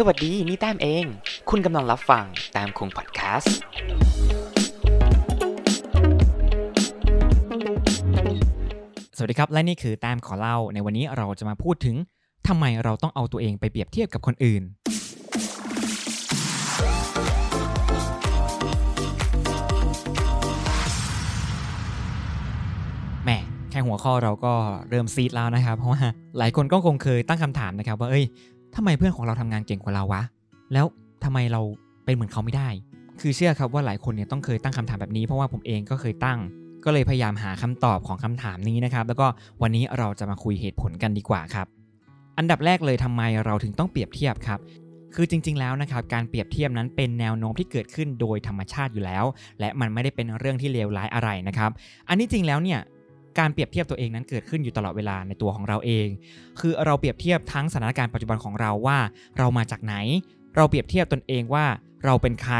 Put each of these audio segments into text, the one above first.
สวัสดีนี่แต้มเอง คุณกำลังรับฟังแต้มคงพอดแคสต์สวัสดีครับ และนี่คือแต้มขอเล่า ในวันนี้เราจะมาพูดถึงทำไมเราต้องเอาตัวเองไปเปรียบเทียบกับคนอื่น แหมแค่หัวข้อเราก็เริ่มซีดแล้วนะครับ เพราะว่าหลายคนก็คงเคยตั้งคำถามนะครับว่าเอ้ย ทำไมเพื่อนของเราทำงานเก่งกว่าเราวะ แล้วทำไมเราเป็นเหมือนเขาไม่ได้ คือเชื่อครับว่าหลายคนเนี่ยต้องเคยตั้งคำถามแบบนี้ เพราะว่าผมเองก็เคยตั้ง ก็เลยพยายามหาคำตอบของคำถามนี้นะครับ แล้วก็วันนี้เราจะมาคุยเหตุผลกันดีกว่าครับ อันดับแรกเลยทำไมเราถึงต้องเปรียบเทียบครับคือจริง ๆ แล้วนะครับการเปรียบเทียบนั้นเป็นแนวโน้มที่เกิดขึ้นโดยธรรมชาติอยู่แล้ว และมันไม่ได้เป็นเรื่องที่เลวร้ายอะไรนะครับ อันนี้จริงแล้วเนี่ย การเปรียบเทียบตัวเองนั้นเกิดขึ้นอยู่ตลอดเวลาในตัวของเราเอง คือเราเปรียบเทียบทั้งสถานการณ์ปัจจุบันของเราว่าเรามาจากไหน เราเปรียบเทียบตนเองว่าเราเป็นใคร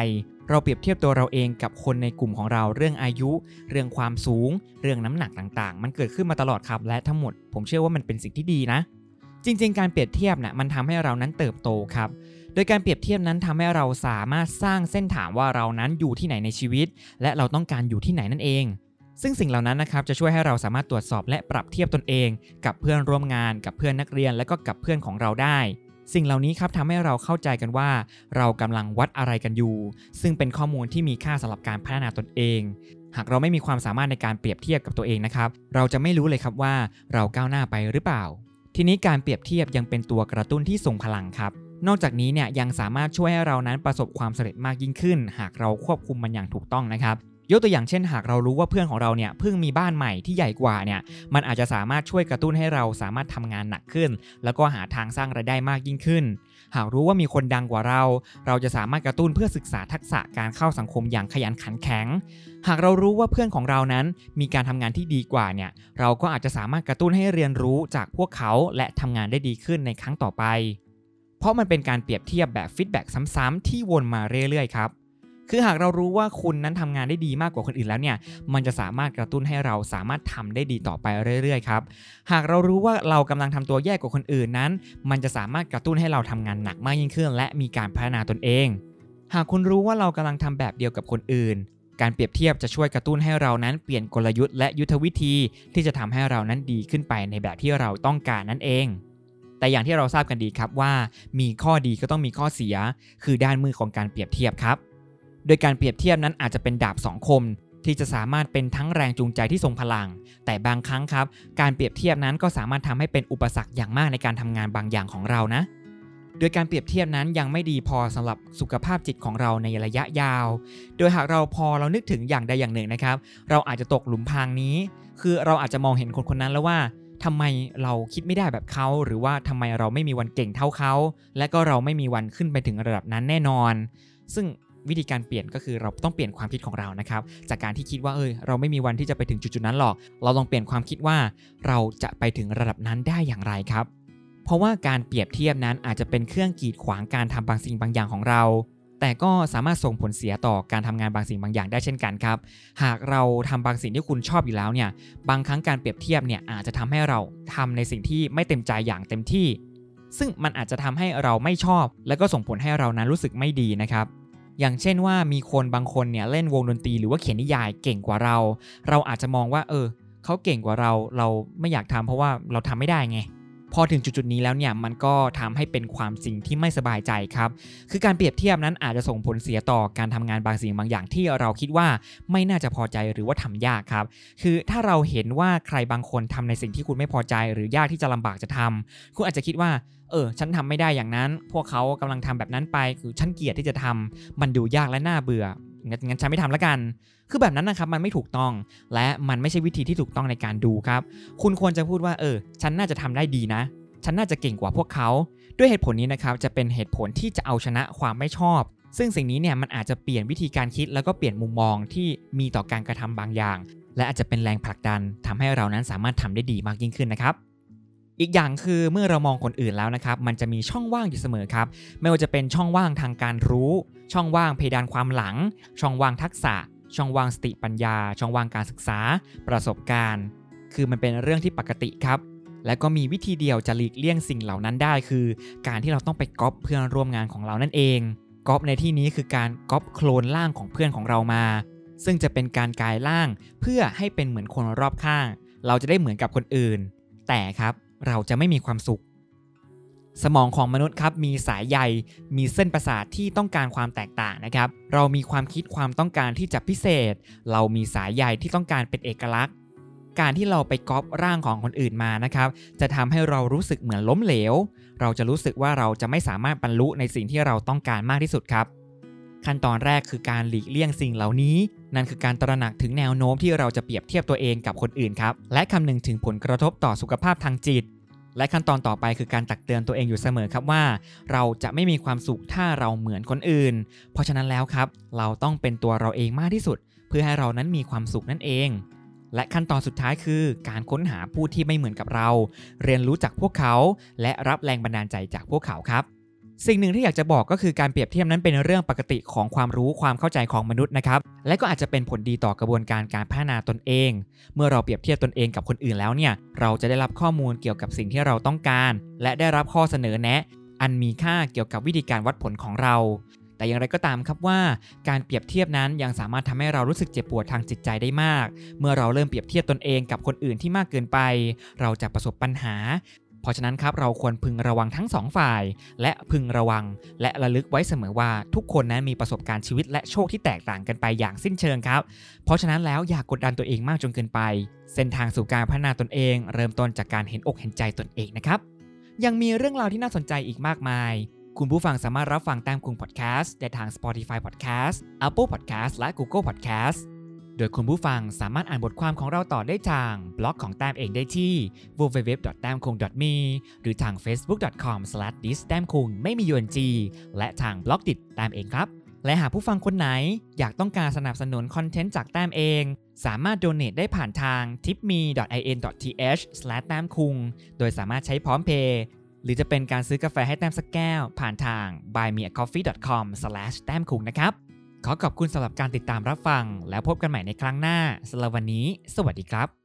เราเปรียบเทียบตัวเราเองกับคนในกลุ่มของเราเรื่องอายุ เรื่องความสูง เรื่องน้ำหนักต่างๆ มันเกิดขึ้นมาตลอดครับ และทั้งหมด ผมเชื่อว่ามันเป็นสิ่งที่ดีนะ จริง ๆ การเปรียบเทียบนะ่ะมันทำให้เรานั้นเติบโตครับโดยการเปรียบเทียบนั้นทำให้เราสามารถสร้างเส้นทางว่าเรานั้นอยู่ที่ไหนในชีวิต และเราต้องการอยู่ที่ไหนนั่นเอง ซึ่งสิ่งเหล่านั้นนะครับจะช่วยให้เราสามารถตรวจสอบและปรับเทียบตนเอง กับเพื่อนร่วมงานกับเพื่อนนักเรียน และก็กับเพื่อนของเราได้ สิ่งเหล่านี้ครับทำให้เราเข้าใจกันว่า เรากำลังวัดอะไรกันอยู่ ซึ่งเป็นข้อมูลที่มีค่าสำหรับการพัฒนาตนเอง หากเราไม่มีความสามารถในการเปรียบเทียบกับตัวเองนะครับ เราจะไม่รู้เลยครับว่าเราก้าวหน้าไปหรือเปล่า ทีนี้การเปรียบเทียบยังเป็นตัวกระตุ้นที่ทรงพลังครับนอกจากนี้เนี่ยยังสามารถช่วยให้เรานั้นประสบความสำเร็จมากยิ่งขึ้น หากเราควบคุมมันอย่างถูกต้องนะครับ ยกตัวอย่างเช่นหากเรารู้ว่าเพื่อนของเราเนี่ยเพิ่งมีบ้านใหม่ที่ใหญ่กว่าเนี่ยมันอาจจะสามารถช่วยกระตุ้นให้เราสามารถทำงานหนักขึ้น แล้วก็หาทางสร้างรายได้มากยิ่งขึ้น หากรู้ว่ามีคนดังกว่าเรา เราจะสามารถกระตุ้นเพื่อศึกษาทักษะการเข้าสังคมอย่างขยันขันแข็ง หากเรารู้ว่าเพื่อนของเรานั้นมีการทำงานที่ดีกว่าเนี่ยเราก็อาจจะสามารถกระตุ้นให้เรียนรู้จากพวกเขาและทำงานได้ดีขึ้นในครั้งต่อไป เพราะมันเป็นการเปรียบเทียบแบบ feedbackซ้ำๆที่วนมาเรื่อยๆครับ คือหากเรารู้ว่าคุณนั้นทำงานได้ดีมากกว่าคนอื่นแล้วเนี่ย มันจะสามารถกระตุ้นให้เราสามารถทำได้ดีต่อไปเรื่อยๆครับ หากเรารู้ว่าเรากำลังทำตัวแย่กว่าคนอื่นนั้น มันจะสามารถกระตุ้นให้เราทำงานหนักมากยิ่งขึ้น และมีการพัฒนาตนเอง หากคุณรู้ว่าเรากำลังทำแบบเดียวกับคนอื่น การเปรียบเทียบจะช่วยกระตุ้นให้เรานั้นเปลี่ยนกลยุทธ์และยุทธวิธี ที่จะทำให้เรานั้นดีขึ้นไปในแบบที่เราต้องการนั่นเองแต่อย่างที่เราทราบกันดีครับว่า มีข้อดีก็ต้องมีข้อเสีย คือด้านมือของการเปรียบเทียบครับ โดยการเปรียบเทียบนั้นอาจจะเป็นดาบสองคม ที่จะสามารถเป็นทั้งแรงจูงใจที่ทรงพลัง แต่บางครั้งครับ การเปรียบเทียบนั้นก็สามารถทำให้เป็นอุปสรรคอย่างมากในการทำงานบางอย่างของเรานะโดยการเปรียบเทียบนั้นยังไม่ดีพอสำหรับสุขภาพจิตของเราในระยะยาว โดยหากเราพอเรานึกถึงอย่างใดอย่างหนึ่งนะครับ เราอาจจะตกหลุมพรางนี้ คือเราอาจจะมองเห็นคนคนนั้นแล้วว่าทำไมเราคิดไม่ได้แบบเขา หรือว่าทำไมเราไม่มีวันเก่งเท่าเขา และก็เราไม่มีวันขึ้นไปถึงระดับนั้นแน่นอน ซึ่ง วิธีการเปลี่ยนก็คือเราต้องเปลี่ยนความคิดของเรานะครับ จากการที่คิดว่าเอยเราไม่มีวันที่จะไปถึงจุดๆนั้นหรอก เราลองเปลี่ยนความคิดว่าเราจะไปถึงระดับนั้นได้อย่างไรครับ เพราะว่าการเปรียบเทียบนั้นอาจจะเป็นเครื่องกีดขวางการทำบางสิ่งบางอย่างของเรา แต่ก็สามารถส่งผลเสียต่อการทำงานบางสิ่งบางอย่างได้เช่นกันครับ หากเราทำบางสิ่งที่คุณชอบอยู่แล้วเนี่ยบางครั้งการเปรียบเทียบเนี่ยอาจจะทำให้เราทำในสิ่งที่ไม่เต็มใจอย่างเต็มที่ซึ่งมันอาจจะทำให้เราไม่ชอบ และก็ส่งผลให้เรานั้นรู้สึกไม่ดีนะครับ อย่างเช่นว่ามีคนบางคนเนี่ยเล่นวงดนตรีหรือว่าเขียนนิยายเก่งกว่าเรา เราอาจจะมองว่า เออเขาเก่งกว่าเราเราไม่อยากทำเพราะว่าเราทำไม่ได้ไง พอถึงจุดๆนี้แล้วเนี่ยมันก็ทำให้เป็นความจริงที่ไม่สบายใจครับ คือการเปรียบเทียบนั้นอาจจะส่งผลเสียต่อการทำงานบางสิ่งบางอย่างที่เราคิดว่าไม่น่าจะพอใจหรือว่าทำยากครับ คือถ้าเราเห็นว่าใครบางคนทำในสิ่งที่คุณไม่พอใจ หรือยากที่จะลำบากจะทำคุณอาจจะคิดว่าเออ ฉันทำไม่ได้อย่างนั้น พวกเขากำลังทำแบบนั้นไป คือฉันเกลียดที่จะทำมันดูยากและน่าเบื่อ งั้นงั้นฉันไม่ทำล้วกัน คือแบบนั้นนะครับมันไม่ถูกต้อง และมันไม่ใช่วิธีที่ถูกต้องในการดูครับ คุณควรจะพูดว่าเออ ฉันน่าจะทำได้ดีนะ ฉันน่าจะเก่งกว่าพวกเขา ด้วยเหตุผลนี้นะครับจะเป็นเหตุผลที่จะเอาชนะความไม่ชอบ ซึ่งสิ่งนี้เนี่ยมันอาจจะเปลี่ยนวิธีการคิดแล้วก็เปลี่ยนมุมมองที่มีต่อการกระทำบางอย่าง และอาจจะเป็นแรงผลักดันทำให้เรานั้นสามารถทำได้ดีมากยิ่งขึ้นนะครับ อีกอย่างคือเมื่อเรามองคนอื่นแล้วนะครับ มันจะมีช่องว่างอยู่เสมอครับ ไม่ว่าจะเป็นช่องว่างทางการรู้ ช่องว่างเพดานความหลัง ช่องว่างทักษะ ช่องว่างสติปัญญา ช่องว่างการศึกษา ประสบการณ์ คือมันเป็นเรื่องที่ปกติครับ และก็มีวิธีเดียวจะหลีกเลี่ยงสิ่งเหล่านั้นได้ คือ การที่เราต้องไปก๊อปเพื่อนร่วมงานของเรานั่นเองก๊อปในที่นี้คือการก๊อปโคลนร่างของเพื่อนของเรามา ซึ่งจะเป็นการกลายร่าง เพื่อให้เป็นเหมือนคนรอบข้าง เราจะได้เหมือนกับคนอื่น แต่ครับ เราจะไม่มีความสุข สมองของมนุษย์ครับมีสายใยมีเส้นประสาทที่ต้องการความแตกต่างนะครับ เรามีความคิดความต้องการที่จะพิเศษ เรามีสายใยที่ต้องการเป็นเอกลักษณ์ การที่เราไปก๊อปร่างของคนอื่นมานะครับ จะทำให้เรารู้สึกเหมือนล้มเหลว เราจะรู้สึกว่าเราจะไม่สามารถบรรลุในสิ่งที่เราต้องการมากที่สุดครับขั้นตอนแรกคือการหลีกเลี่ยงสิ่งเหล่านี้ นั่นคือการตระหนักถึงแนวโน้มที่เราจะเปรียบเทียบตัวเองกับคนอื่นครับ และคำนึงถึงผลกระทบต่อสุขภาพทางจิต และขั้นตอนต่อไปคือการตักเตือนตัวเองอยู่เสมอครับว่า เราจะไม่มีความสุขถ้าเราเหมือนคนอื่น เพราะฉะนั้นแล้วครับ เราต้องเป็นตัวเราเองมากที่สุด เพื่อให้เรานั้นมีความสุขนั่นเอง และขั้นตอนสุดท้ายคือ การค้นหาผู้ที่ไม่เหมือนกับเรา เรียนรู้จากพวกเขา และรับแรงบันดาลใจจากพวกเขาครับ สิ่งหนึ่งที่อยากจะบอกก็คือการเปรียบเทียบนั้นเป็นเรื่องปกติของความรู้ความเข้าใจของมนุษย์นะครับ และก็อาจจะเป็นผลดีต่อกระบวนการการพัฒนาตนเอง เมื่อเราเปรียบเทียบตนเองกับคนอื่นแล้วเนี่ย เราจะได้รับข้อมูลเกี่ยวกับสิ่งที่เราต้องการ และได้รับข้อเสนอแนะ อันมีค่าเกี่ยวกับวิธีการวัดผลของเรา แต่อย่างไรก็ตามครับว่า การเปรียบเทียบนั้นยังสามารถทำให้เรารู้สึกเจ็บปวดทางจิตใจได้มาก เมื่อเราเริ่มเปรียบเทียบตนเองกับคนอื่นที่มากเกินไป เราจะประสบปัญหา ราะฉะนั้นครับเราควรพึงระวังทั้งสองฝ่าย และพึงระวัง และระลึกไว้เสมอว่าทุกคนนั้นมีประสบการณ์ชีวิตและโชคที่แตกต่างกันไปอย่างสิ้นเชิงครับ เพราะฉะนั้นแล้วอย่ากกดดันตัวเองมากจนเกินไป เส้นทางสู่การพัฒนาตนเอง เริ่มต้นจากการเห็นอกเห็นใจตนเองนะครับยังมีเรื่องราวที่น่าสนใจอีกมากมาย คุณผู้ฟังสามารถรับฟังแต้มคุงพอดแคสต์ได้ทาง Spotify Podcast Apple Podcast และ Google Podcast โดยคุณผู้ฟังสามารถอ่านบทความของเราต่อได้ทางบล็อกของแต้มเองได้ที่ www.tamkung.me หรือทาง facebook.com/distämkung ไม่มี UNG และทางบล็อกดิดแต้มเองครับ และหากผู้ฟังคนไหน อยากต้องการสนับสนุนคอนเทนต์จากแต้มเอง สามารถโดเน a t ได้ผ่านทาง tipme.in.th แต้มคุงโดยสามารถใช้พร้อมเพย์หรือจะเป็นการซื้อกาแฟให้แต้มสักแก้ว ผ่านทาง buymeacoffee.com แต้มคุงนะครับ ขอขอบคุณสำหรับการติดตามรับฟัง แล้วพบกันใหม่ในครั้งหน้าสำหรับวันนี้ สวัสดีครับ